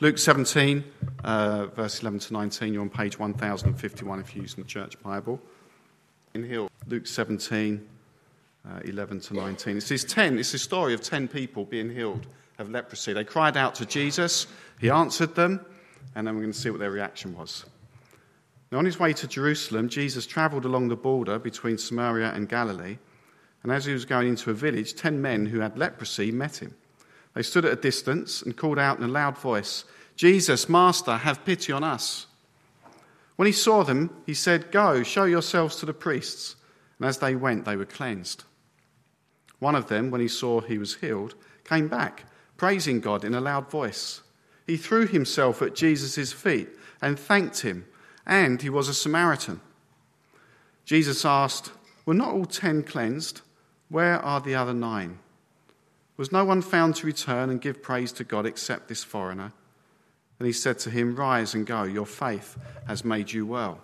Luke 17, uh, verse 11 to 19, you're on page 1051 if you're using the church Bible. In here, Luke 17, uh, 11 to 19. It says 10, it's the story of 10 people being healed of leprosy. They cried out to Jesus, he answered them, and then we're going to see what their reaction was. Now, on his way to Jerusalem, Jesus travelled along the border between Samaria and Galilee, and as he was going into a village, 10 men who had leprosy met him. They stood at a distance and called out in a loud voice, Jesus, Master, have pity on us. When he saw them, he said, Go, show yourselves to the priests. And as they went, they were cleansed. One of them, when he saw he was healed, came back, praising God in a loud voice. He threw himself at Jesus' feet and thanked him, and he was a Samaritan. Jesus asked, Were not all ten cleansed? Where are the other nine? Was no one found to return and give praise to God except this foreigner? And he said to him, Rise and go, your faith has made you well.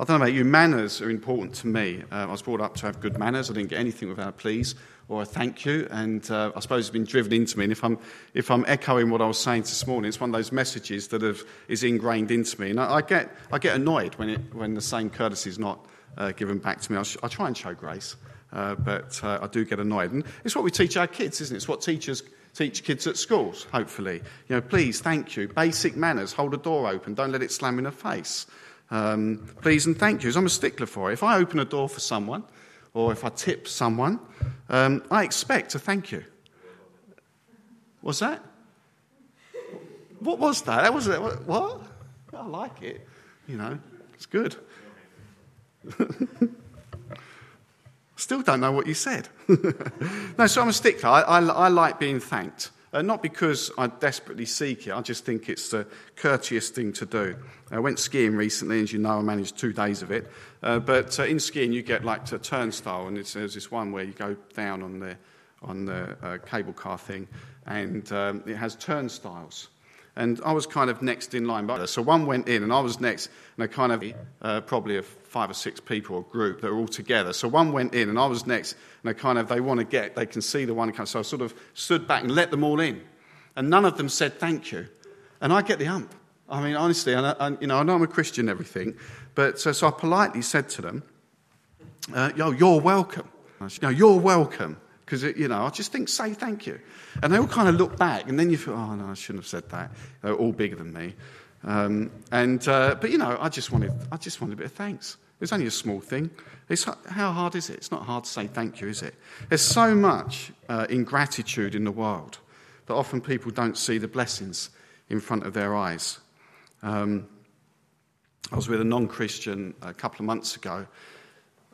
I don't know about you, manners are important to me. Uh, I was brought up to have good manners. I didn't get anything without a please or a thank you, and uh, I suppose it's been driven into me. And if I'm, if I'm echoing what I was saying this morning, it's one of those messages that have, is ingrained into me. And I, I get, I get annoyed when, it, when the same courtesy is not uh, given back to me. I, sh- I, try and show grace, uh, but uh, I do get annoyed. And it's what we teach our kids, isn't it? It's what teachers teach kids at schools, hopefully. You know, please, thank you. Basic manners. Hold a door open. Don't let it slam in the face. Um, please and thank yous. I'm a stickler for it. If I open a door for someone, or if I tip someone, um, I expect a thank you. What's that? What was that? That was it. What? I like it. You know, it's good. Still don't know what you said. no, so I'm a stickler. I, I, I like being thanked. Uh, not because I desperately seek it, I just think it's the courteous thing to do. I went skiing recently, as you know, I managed two days of it. Uh, but uh, in skiing, you get like a turnstile, and there's this one where you go down on the, on the uh, cable car thing, and um, it has turnstiles and I was kind of next in line. But So one went in, and I was next, and a kind of uh, probably a five or six people or group that were all together. So one went in, and I was next, and they kind of they want to get, they can see the one. So I sort of stood back and let them all in, and none of them said thank you, and I get the ump. I mean, honestly, and, I, you know, I know I'm a Christian and everything, but so, so I politely said to them, uh, "Yo, you're welcome." Said, "No, you're welcome." Because, you know, I just think, say thank you. And they all kind of look back, and then you feel, oh, no, I shouldn't have said that. They're all bigger than me. Um, and, uh, but, you know, I just, wanted, I just wanted a bit of thanks. It's only a small thing. It's, how hard is it? It's not hard to say thank you, is it? There's so much uh, ingratitude in the world that often people don't see the blessings in front of their eyes. Um, I was with a non Christian a couple of months ago,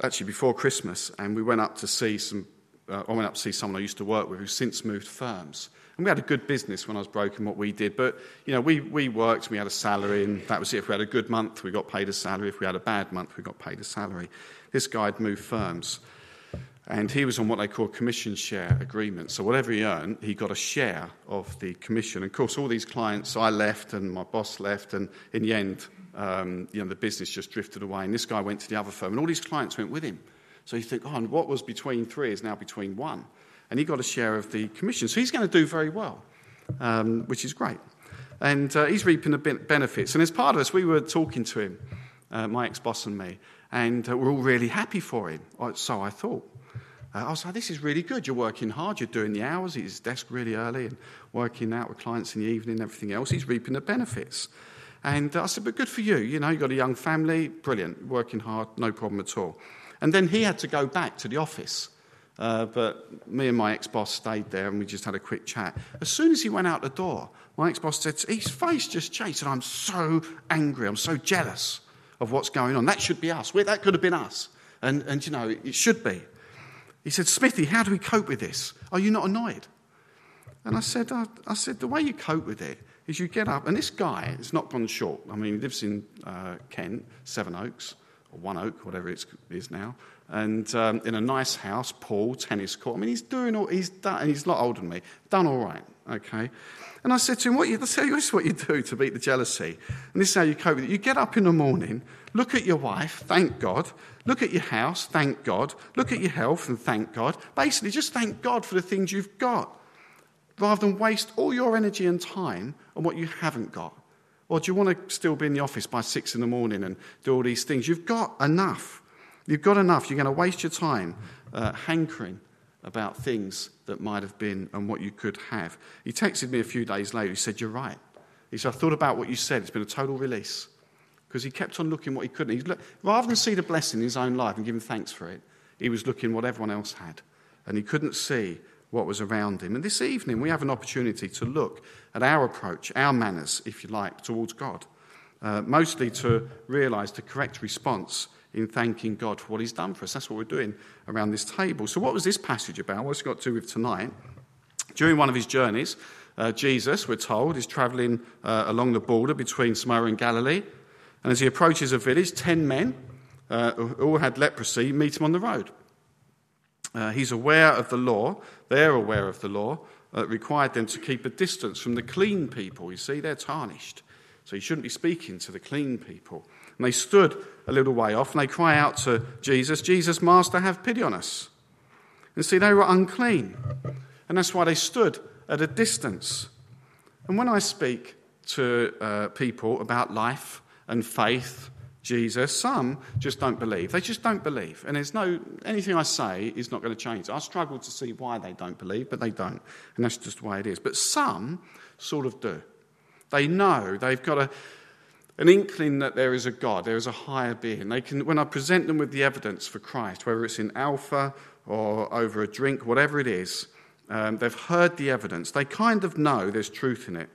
actually before Christmas, and we went up to see some uh, I went up to see someone I used to work with who's since moved firms. And we had a good business when I was broken, what we did. But, you know, we, we worked, we had a salary, and that was it. If we had a good month, we got paid a salary. If we had a bad month, we got paid a salary. This guy had moved firms. And he was on what they call commission share agreement. So whatever he earned, he got a share of the commission. And of course, all these clients, I left and my boss left, and in the end, um, you know, the business just drifted away. And this guy went to the other firm, and all these clients went with him. So you think, oh, and what was between three is now between one. And he got a share of the commission. So he's going to do very well, um, which is great. And uh, he's reaping the benefits. And as part of us, we were talking to him, uh, my ex boss and me, and uh, we're all really happy for him. So I thought. Uh, I was like, this is really good. You're working hard, you're doing the hours, he's desk really early and working out with clients in the evening and everything else. He's reaping the benefits. And uh, I said, but good for you. You know, you've got a young family, brilliant, working hard, no problem at all. And then he had to go back to the office. Uh, but me and my ex boss stayed there and we just had a quick chat. As soon as he went out the door, my ex boss said, His face just changed. And I'm so angry. I'm so jealous of what's going on. That should be us. That could have been us. And, and, you know, it should be. He said, Smithy, how do we cope with this? Are you not annoyed? And I said, I, I said, the way you cope with it is you get up, and this guy has not gone short. I mean, he lives in uh, Kent, Sevenoaks or One Oak, whatever it is now, and um, in a nice house, pool, tennis court. I mean, he's doing all, he's done, and he's a lot older than me, done all right, okay? And I said to him, what you, this is what you do to beat the jealousy. And this is how you cope with it. You get up in the morning, look at your wife, thank God. Look at your house, thank God. Look at your health and thank God. Basically, just thank God for the things you've got. rather than waste all your energy and time on what you haven't got? Or do you want to still be in the office by six in the morning and do all these things? You've got enough. You've got enough. You're going to waste your time uh, hankering about things that might have been and what you could have. He texted me a few days later. He said, You're right. He said, I thought about what you said. It's been a total release. Because he kept on looking what he couldn't. He looked, rather than see the blessing in his own life and give him thanks for it, he was looking what everyone else had. And he couldn't see what was around him. And this evening, we have an opportunity to look at our approach, our manners, if you like, towards God. Uh, mostly to realize the correct response in thanking God for what He's done for us. That's what we're doing around this table. So, what was this passage about? What's it got to do with tonight? During one of his journeys, uh, Jesus, we're told, is traveling uh, along the border between Samaria and Galilee. And as he approaches a village, ten men uh, all had leprosy meet him on the road. Uh, he's aware of the law, they're aware of the law, that required them to keep a distance from the clean people. You see, they're tarnished. So he shouldn't be speaking to the clean people. And they stood a little way off and they cry out to Jesus, Jesus, Master, have pity on us. And see, they were unclean. And that's why they stood at a distance. And when I speak to uh, people about life and faith, Jesus, some just don't believe. They just don't believe. And there's no, anything I say is not going to change. I struggle to see why they don't believe, but they don't. And that's just the way it is. But some sort of do. They know they've got a, an inkling that there is a God, there is a higher being. They can, when I present them with the evidence for Christ, whether it's in Alpha or over a drink, whatever it is, um, they've heard the evidence. They kind of know there's truth in it.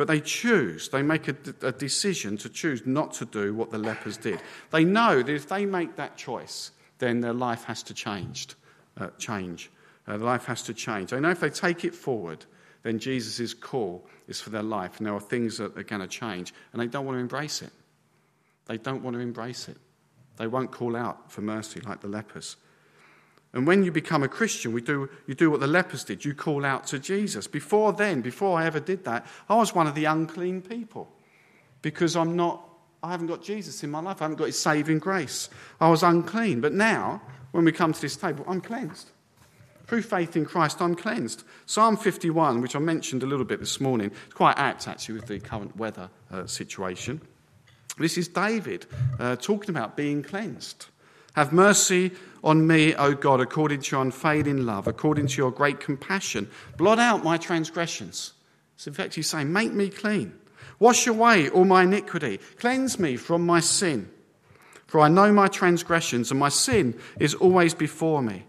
But they choose, they make a, a decision to choose not to do what the lepers did. They know that if they make that choice, then their life has to change. Uh, change. Uh, life has to change. They know if they take it forward, then Jesus' call is for their life, and there are things that are going to change, and they don't want to embrace it. They don't want to embrace it. They won't call out for mercy like the lepers. And when you become a Christian, we do, you do what the lepers did. You call out to Jesus. Before then, before I ever did that, I was one of the unclean people because I'm not, I haven't got Jesus in my life. I haven't got his saving grace. I was unclean. But now, when we come to this table, I'm cleansed. Through faith in Christ, I'm cleansed. Psalm 51, which I mentioned a little bit this morning, it's quite apt actually with the current weather uh, situation. This is David uh, talking about being cleansed. Have mercy on me, O God, according to your unfailing love, according to your great compassion. Blot out my transgressions. So, in fact, he's saying, Make me clean. Wash away all my iniquity. Cleanse me from my sin. For I know my transgressions, and my sin is always before me.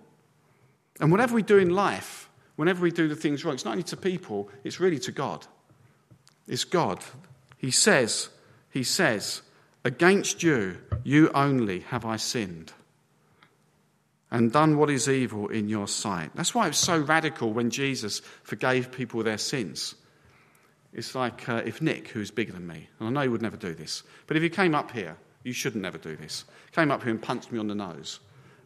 And whatever we do in life, whenever we do the things wrong, it's not only to people, it's really to God. It's God. He says, He says, Against you, you only have I sinned and done what is evil in your sight. That's why it's so radical when Jesus forgave people their sins. It's like uh, if Nick, who's bigger than me, and I know he would never do this, but if he came up here, you shouldn't never do this, came up here and punched me on the nose,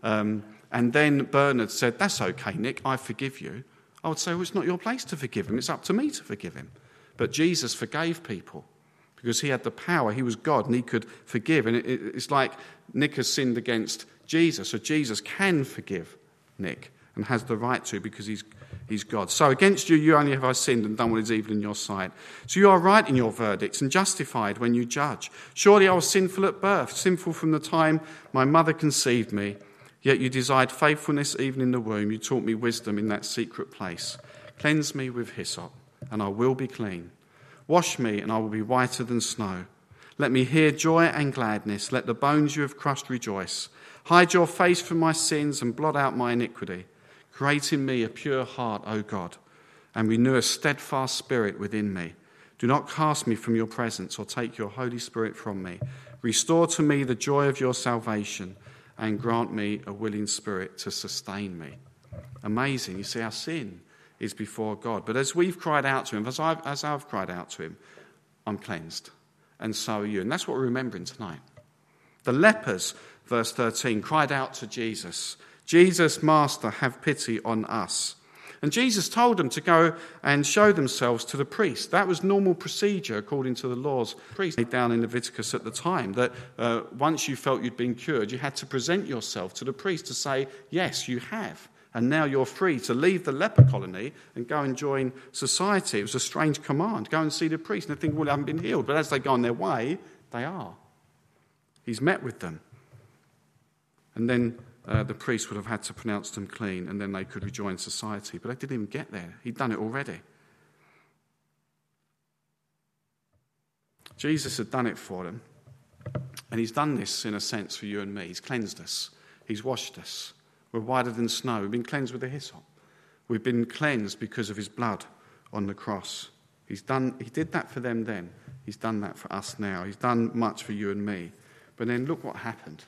um, and then Bernard said, That's okay, Nick, I forgive you. I would say, Well, it's not your place to forgive him. It's up to me to forgive him. But Jesus forgave people because he had the power. He was God and he could forgive. And it's like Nick has sinned against Jesus. So Jesus can forgive Nick and has the right to because he's, he's God. So against you, you only have I sinned and done what is evil in your sight. So you are right in your verdicts and justified when you judge. Surely I was sinful at birth, sinful from the time my mother conceived me. Yet you desired faithfulness even in the womb. You taught me wisdom in that secret place. Cleanse me with hyssop, and I will be clean. Wash me, and I will be whiter than snow. Let me hear joy and gladness. Let the bones you have crushed rejoice. Hide your face from my sins and blot out my iniquity. Create in me a pure heart, O God, and renew a steadfast spirit within me. Do not cast me from your presence or take your Holy Spirit from me. Restore to me the joy of your salvation and grant me a willing spirit to sustain me. Amazing. You see, our sin is before God. But as we've cried out to Him, as I've, as I've cried out to Him, I'm cleansed. And so are you. And that's what we're remembering tonight. The lepers, verse 13, cried out to Jesus Jesus, Master, have pity on us. And Jesus told them to go and show themselves to the priest. That was normal procedure according to the laws priest down in Leviticus at the time. That uh, once you felt you'd been cured, you had to present yourself to the priest to say, Yes, you have. And now you're free to leave the leper colony and go and join society. It was a strange command. Go and see the priest. And they think, well, they haven't been healed. But as they go on their way, they are. He's met with them. And then uh, the priest would have had to pronounce them clean, and then they could rejoin society. But they didn't even get there. He'd done it already. Jesus had done it for them. And he's done this, in a sense, for you and me. He's cleansed us, he's washed us. We're whiter than snow. We've been cleansed with the hyssop. We've been cleansed because of his blood on the cross. He's done, he did that for them then. He's done that for us now. He's done much for you and me. But then look what happened.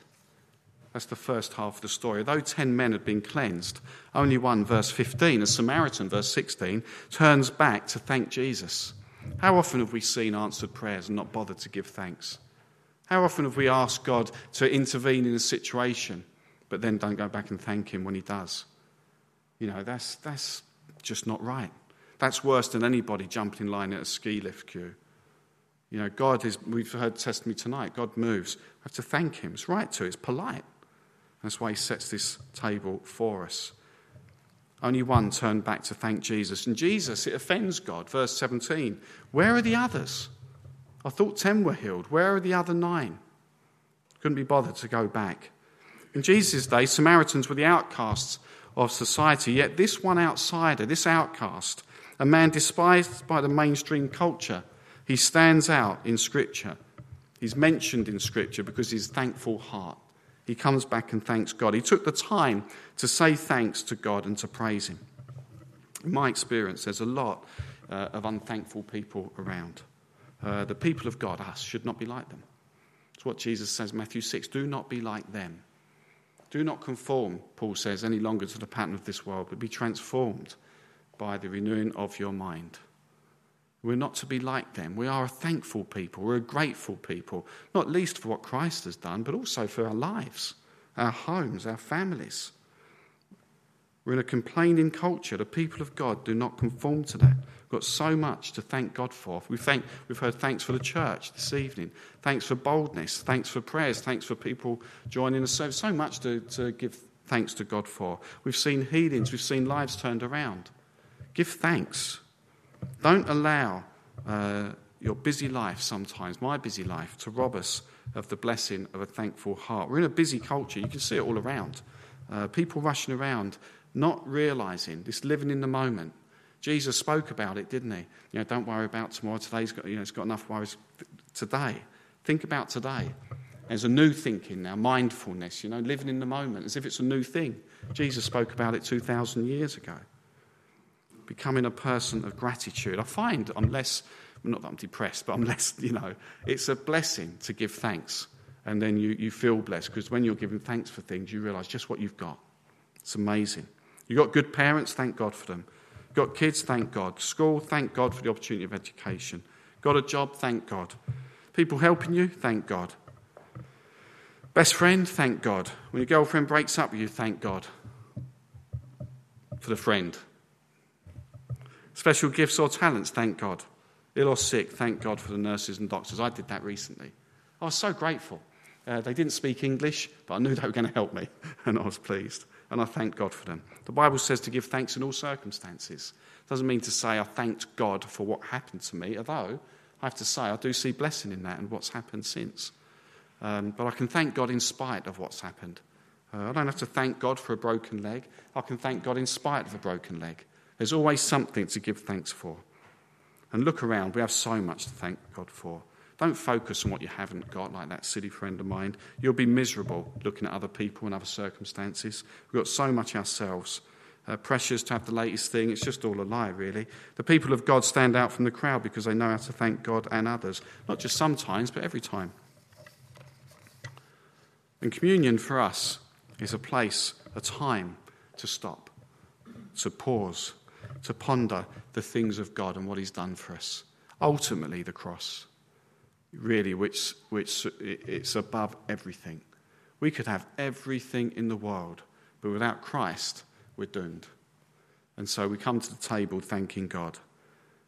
That's the first half of the story. Though ten men had been cleansed, only one, verse 15, a Samaritan, verse 16, turns back to thank Jesus. How often have we seen answered prayers and not bothered to give thanks? How often have we asked God to intervene in a situation but then don't go back and thank him when he does. You know, that's, that's just not right. That's worse than anybody jumping in line at a ski lift queue. You know, God is, we've heard testimony tonight, God moves. We have to thank him. It's right to, it's polite. That's why he sets this table for us. Only one turned back to thank Jesus. And Jesus, it offends God. Verse 17 Where are the others? I thought 10 were healed. Where are the other nine? Couldn't be bothered to go back. In Jesus' day, Samaritans were the outcasts of society, yet this one outsider, this outcast, a man despised by the mainstream culture, he stands out in Scripture. He's mentioned in Scripture because his thankful heart. He comes back and thanks God. He took the time to say thanks to God and to praise Him. In my experience, there's a lot uh, of unthankful people around. Uh, the people of God, us, should not be like them. It's what Jesus says, Matthew 6 do not be like them. Do not conform, Paul says, any longer to the pattern of this world, but be transformed by the renewing of your mind. We're not to be like them. We are a thankful people. We're a grateful people, not least for what Christ has done, but also for our lives, our homes, our families. We're in a complaining culture. The people of God do not conform to that. We've got so much to thank God for. We thank, we've heard thanks for the church this evening, thanks for boldness, thanks for prayers, thanks for people joining us. So, so much to, to give thanks to God for. We've seen healings, we've seen lives turned around. Give thanks. Don't allow uh, your busy life sometimes, my busy life, to rob us of the blessing of a thankful heart. We're in a busy culture. You can see it all around. Uh, people rushing around not realizing this living in the moment. Jesus spoke about it, didn't he? You know, don't worry about tomorrow. Today's got, you know, it's got enough worries today. Think about today. There's a new thinking now, mindfulness, you know, living in the moment as if it's a new thing. Jesus spoke about it 2,000 years ago. Becoming a person of gratitude. I find I'm less, not that I'm depressed, but I'm less, you know, it's a blessing to give thanks. And then you, you feel blessed because when you're giving thanks for things, you realize just what you've got. It's amazing. You've got good parents, thank God for them. You've got kids, thank God. School, thank God for the opportunity of education. Got a job, thank God. People helping you, thank God. Best friend, thank God. When your girlfriend breaks up with you, thank God for the friend. Special gifts or talents, thank God. Ill or sick, thank God for the nurses and doctors. I did that recently. I was so grateful. Uh, they didn't speak English, but I knew they were going to help me, and I was pleased and I thank God for them. The Bible says to give thanks in all circumstances. It doesn't mean to say I thanked God for what happened to me, although I have to say I do see blessing in that and what's happened since. Um, but I can thank God in spite of what's happened. Uh, I don't have to thank God for a broken leg. I can thank God in spite of a broken leg. There's always something to give thanks for. And look around, we have so much to thank God for. Don't focus on what you haven't got, like that silly friend of mine. You'll be miserable looking at other people and other circumstances. We've got so much ourselves. Uh, pressures to have the latest thing. It's just all a lie, really. The people of God stand out from the crowd because they know how to thank God and others, not just sometimes, but every time. And communion for us is a place, a time to stop, to pause, to ponder the things of God and what He's done for us. Ultimately, the cross really, which, which it's above everything. We could have everything in the world, but without Christ, we're doomed. And so we come to the table thanking God.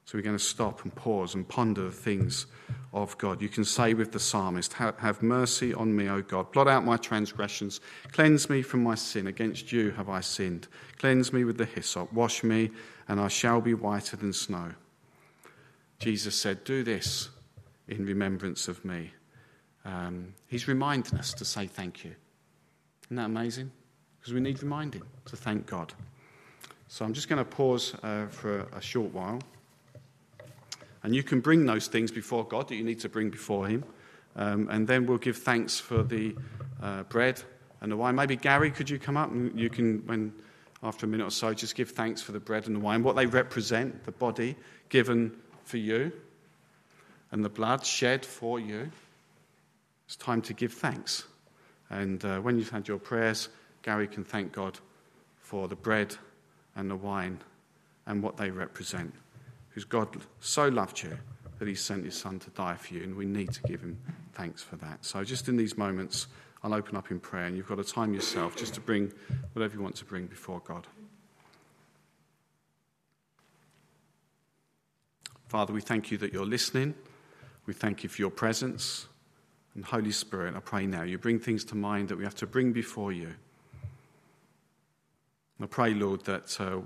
So we're going to stop and pause and ponder the things of God. You can say with the psalmist, Have mercy on me, O God. Blot out my transgressions. Cleanse me from my sin. Against you have I sinned. Cleanse me with the hyssop. Wash me, and I shall be whiter than snow. Jesus said, Do this in remembrance of me. Um, he's reminding us to say thank you. Isn't that amazing? Because we need reminding to thank God. So I'm just going to pause uh, for a short while. And you can bring those things before God that you need to bring before Him. Um, and then we'll give thanks for the uh, bread and the wine. Maybe Gary, could you come up and you can, when after a minute or so, just give thanks for the bread and the wine, what they represent, the body given for you, and the blood shed for you. It's time to give thanks. And uh, when you've had your prayers, Gary can thank God for the bread and the wine and what they represent because God so loved you that he sent his son to die for you, and we need to give him thanks for that. So, just in these moments, I'll open up in prayer, and you've got to time yourself just to bring whatever you want to bring before God. Father, we thank you that you're listening. We thank you for your presence. And Holy Spirit, I pray now you bring things to mind that we have to bring before you. I pray, Lord, that uh,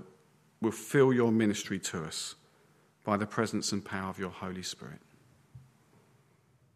we'll fill your ministry to us by the presence and power of your Holy Spirit.